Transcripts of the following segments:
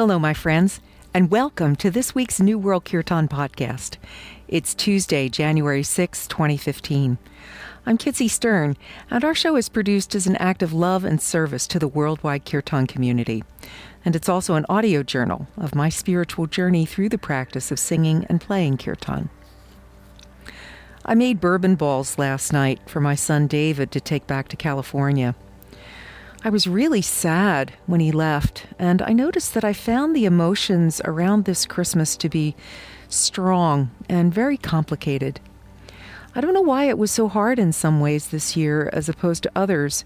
Hello, my friends, and welcome to this week's New World Kirtan podcast. It's Tuesday, January 6, 2015. I'm Kitsy Stern, and our show is produced as an act of love and service to the worldwide Kirtan community. And it's also an audio journal of my spiritual journey through the practice of singing and playing Kirtan. I made bourbon balls last night for my son David to take back to California. I was really sad when he left, and I noticed that I found the emotions around this Christmas to be strong and very complicated. I don't know why it was so hard in some ways this year as opposed to others,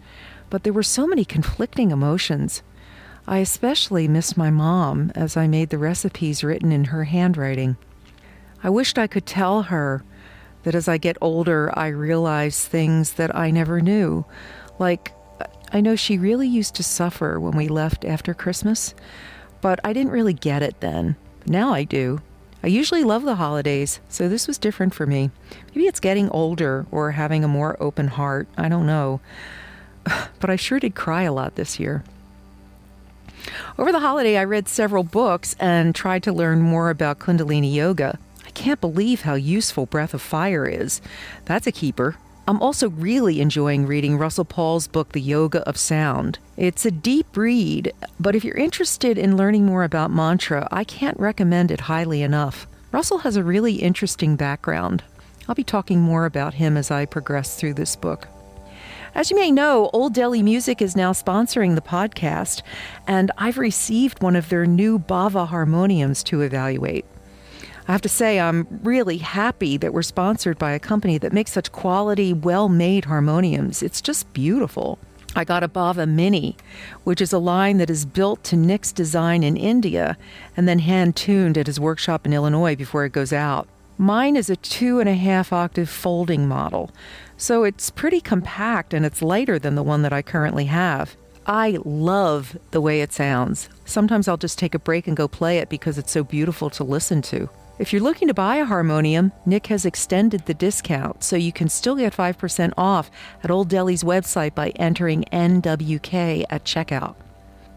but there were so many conflicting emotions. I especially missed my mom as I made the recipes written in her handwriting. I wished I could tell her that as I get older, I realize things that I never knew, like I know she really used to suffer when we left after Christmas, but I didn't really get it then. Now I do. I usually love the holidays, so this was different for me. Maybe it's getting older or having a more open heart. I don't know. But I sure did cry a lot this year. Over the holiday, I read several books and tried to learn more about Kundalini Yoga. I can't believe how useful Breath of Fire is. That's a keeper. I'm also really enjoying reading Russell Paul's book, The Yoga of Sound. It's a deep read, but if you're interested in learning more about mantra, I can't recommend it highly enough. Russell has a really interesting background. I'll be talking more about him as I progress through this book. As you may know, Old Delhi Music is now sponsoring the podcast, and I've received one of their new Bava harmoniums to evaluate. I have to say, I'm really happy that we're sponsored by a company that makes such quality, well made harmoniums. It's just beautiful. I got a Bava Mini, which is a line that is built to Nick's design in India and then hand tuned at his workshop in Illinois before it goes out. Mine is a two and a half octave folding model, so it's pretty compact and it's lighter than the one that I currently have. I love the way it sounds. Sometimes I'll just take a break and go play it because it's so beautiful to listen to. If you're looking to buy a harmonium, Nick has extended the discount so you can still get 5% off at Old Delhi's website by entering NWK at checkout.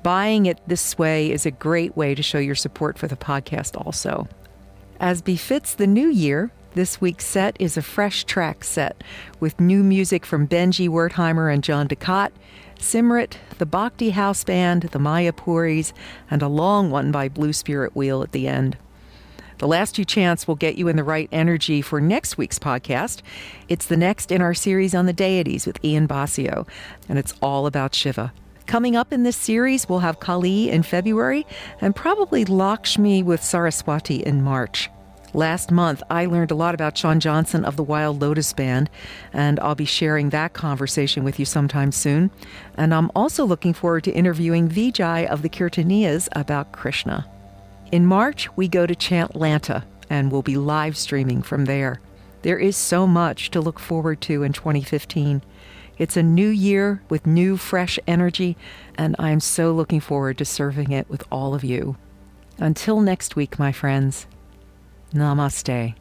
Buying it this way is a great way to show your support for the podcast, also. As befits the new year, this week's set is a fresh track set with new music from Benjy Wertheimer and John de Kadt, Simrit, the Bhakti House Band, the Mayapuris, and a long one by Blue Spirit Wheel at the end. The last two chants will get you in the right energy for next week's podcast. It's the next in our series on the deities with Ian Basio, and it's all about Shiva. Coming up in this series, we'll have Kali in February and probably Lakshmi with Saraswati in March. Last month, I learned a lot about Sean Johnson of the Wild Lotus Band, and I'll be sharing that conversation with you sometime soon. And I'm also looking forward to interviewing Vijay of the Kirtaniyas about Krishna. In March, we go to Chantlanta and we'll be live streaming from there. There is so much to look forward to in 2015. It's a new year with new, fresh energy, and I'm so looking forward to serving it with all of you. Until next week, my friends, namaste.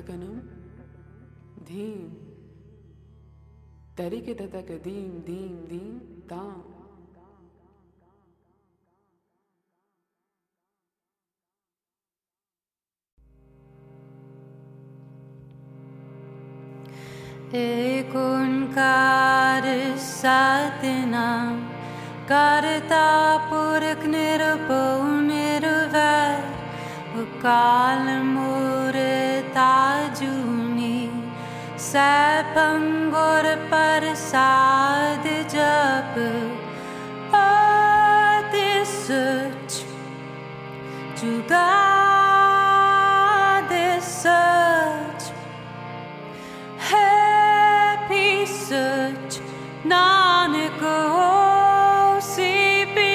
تتكنم دھیم تری کے تتک دھیم دھیم دھیم دام ایک انکار ساتنا کرتا پورک نرپو نرور کالمور जूनी सैपंगुर प्रसाद जप आदि सच जुगा सच happy search Nanak hosi be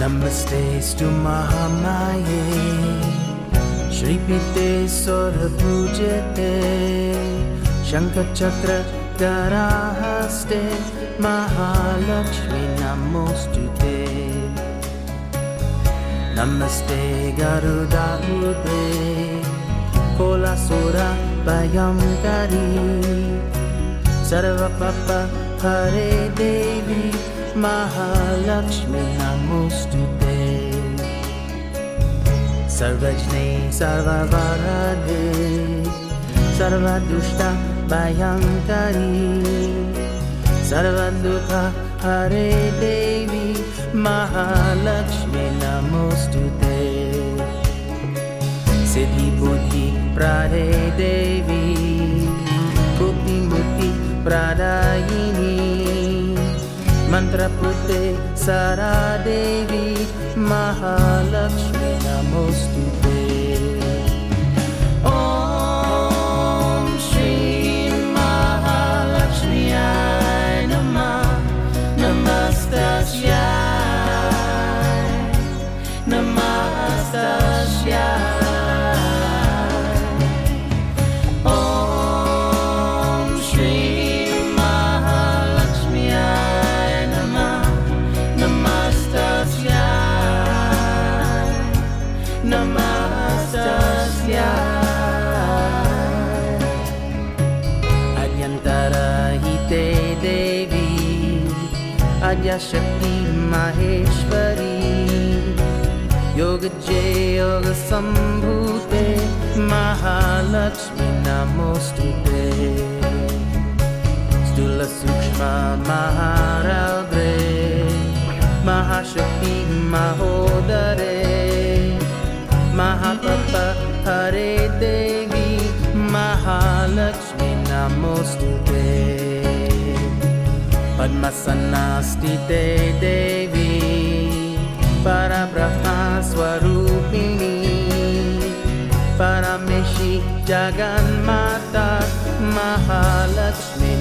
नमस्ते महामाये श्रीपीते स्वर पूजते शङ्खचक्र दराहस्ते महालक्ष्मी नमोस्तु ते नमस्ते गरुदाभूते कोलासुरभयं करी सर्वपप हरे देवी। महालक्ष्मी नमोऽस्तु ते सर्वज्ञे सर्वे सर्वदुष्टा भयङ्करी सर्वदुःखा हरे देवी महालक्ष्मी नमुष्टुते सिद्धिबुद्धि प्रारे देवी बुद्धिमुक्ति परायिणी मन्त्रपुत्रे सरा देवी महालक्ष्मी नमोऽस्तु। शक्ति माहेश्वरी। योग जे, योग संभूते, महालक्ष्मी नमोस्तुते। स्थूल सूक्ष्म महारौद्रे, महाशक्ति महोदरे, महापप हरे देवी, महालक्ष्मी नमोस्तुते। Mahalakshmi Namostute Padmasanastite Devi Parabrahma Swarupini Parameshi Jaganmata Mahalakshmi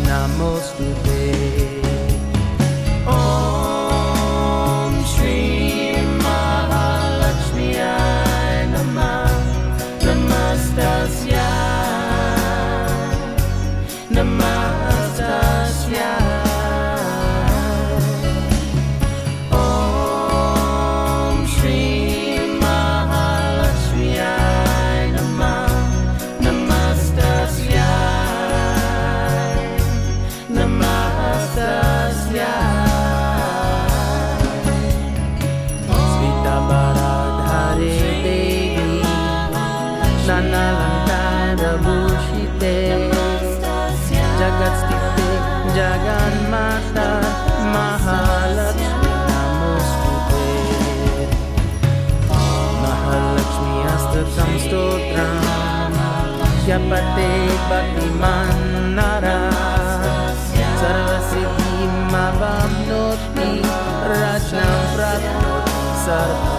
Yapate Bhakti Manara Sarvasiddhi Mavamnoti Rajnam Prapnoti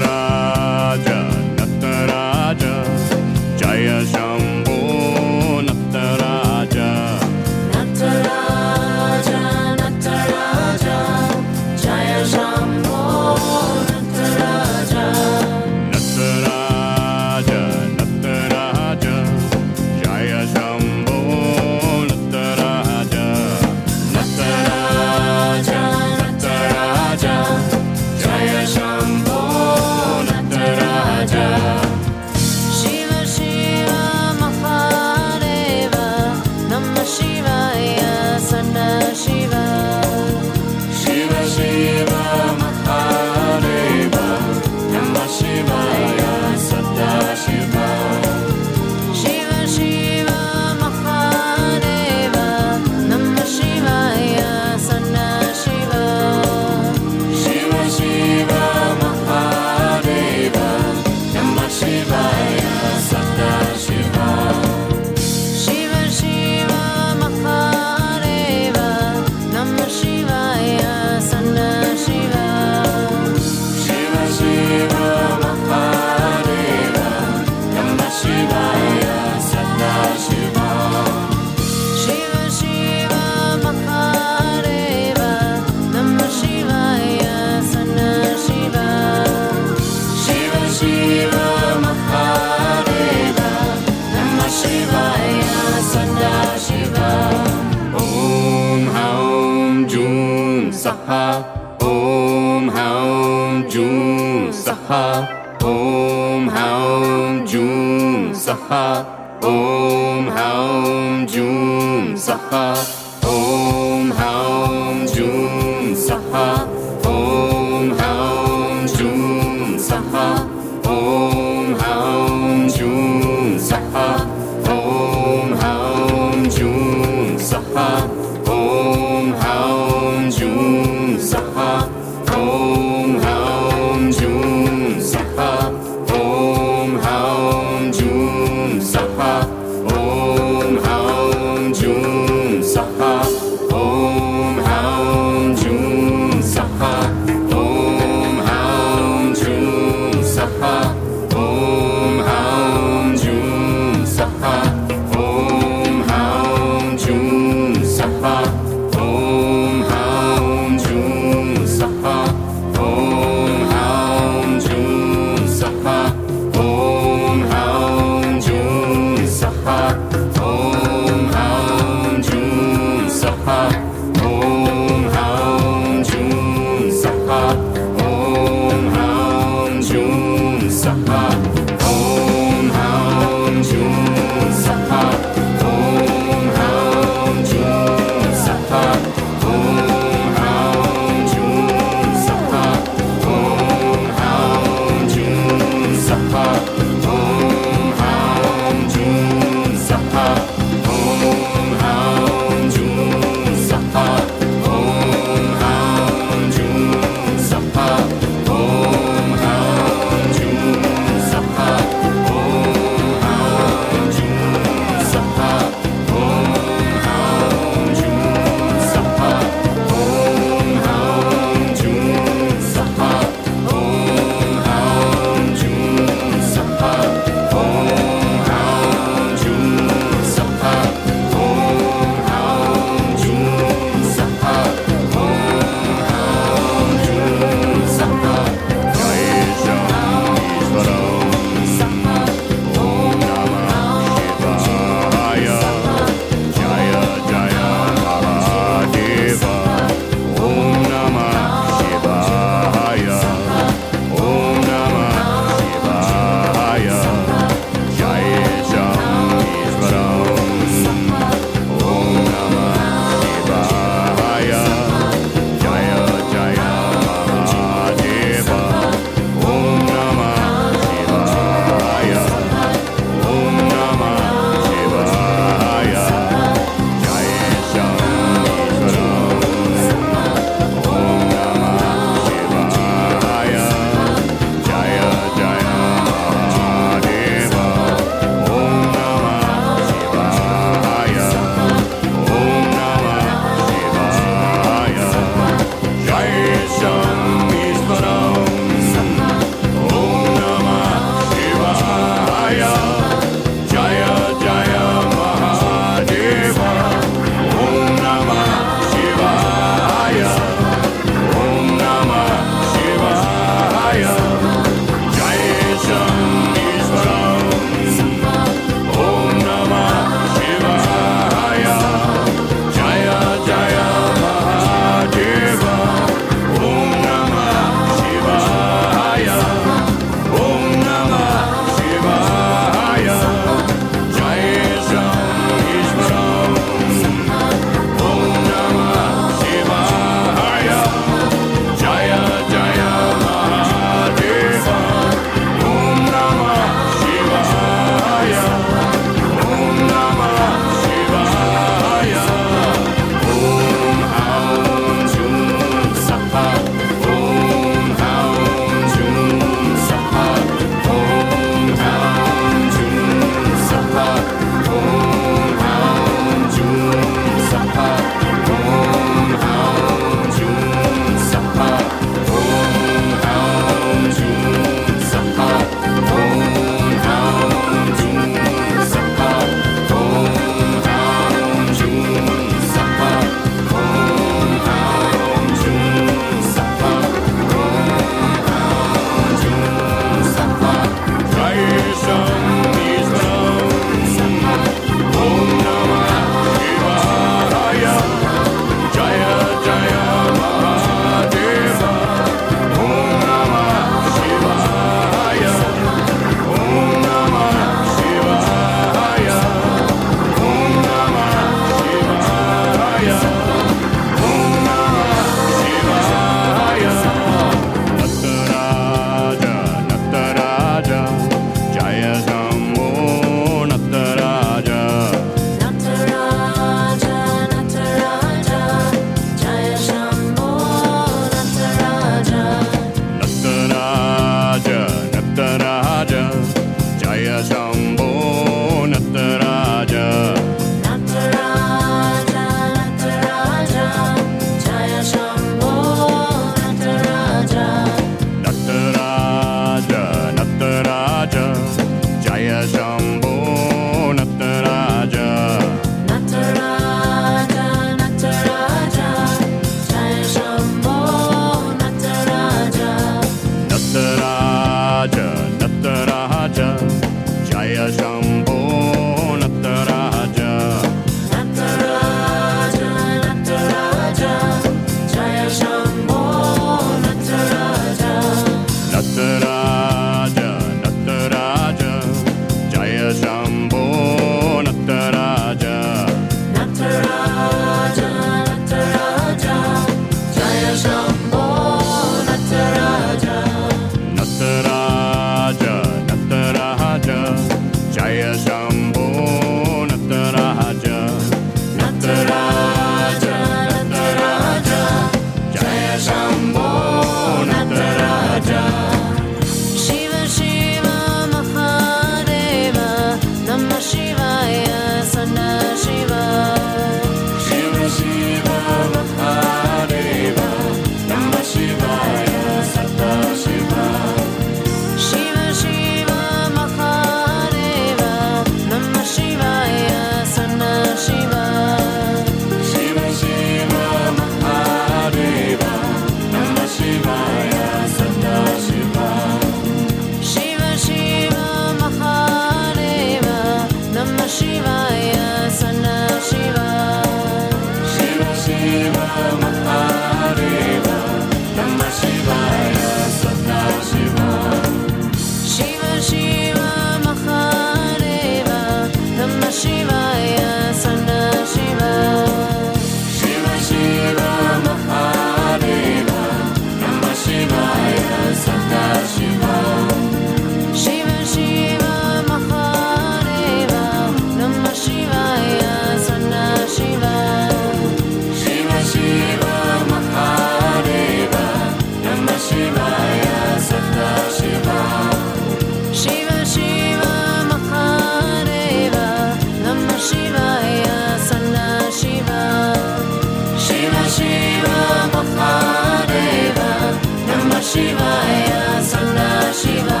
Shivaya, Sonna Shiva.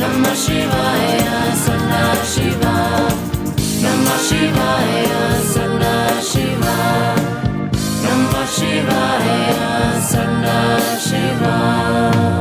Namah Shivaya, Sonna Shiva. Namah Shivaya, Sonna Shiva. Namah Shivaya, Sonna Shiva.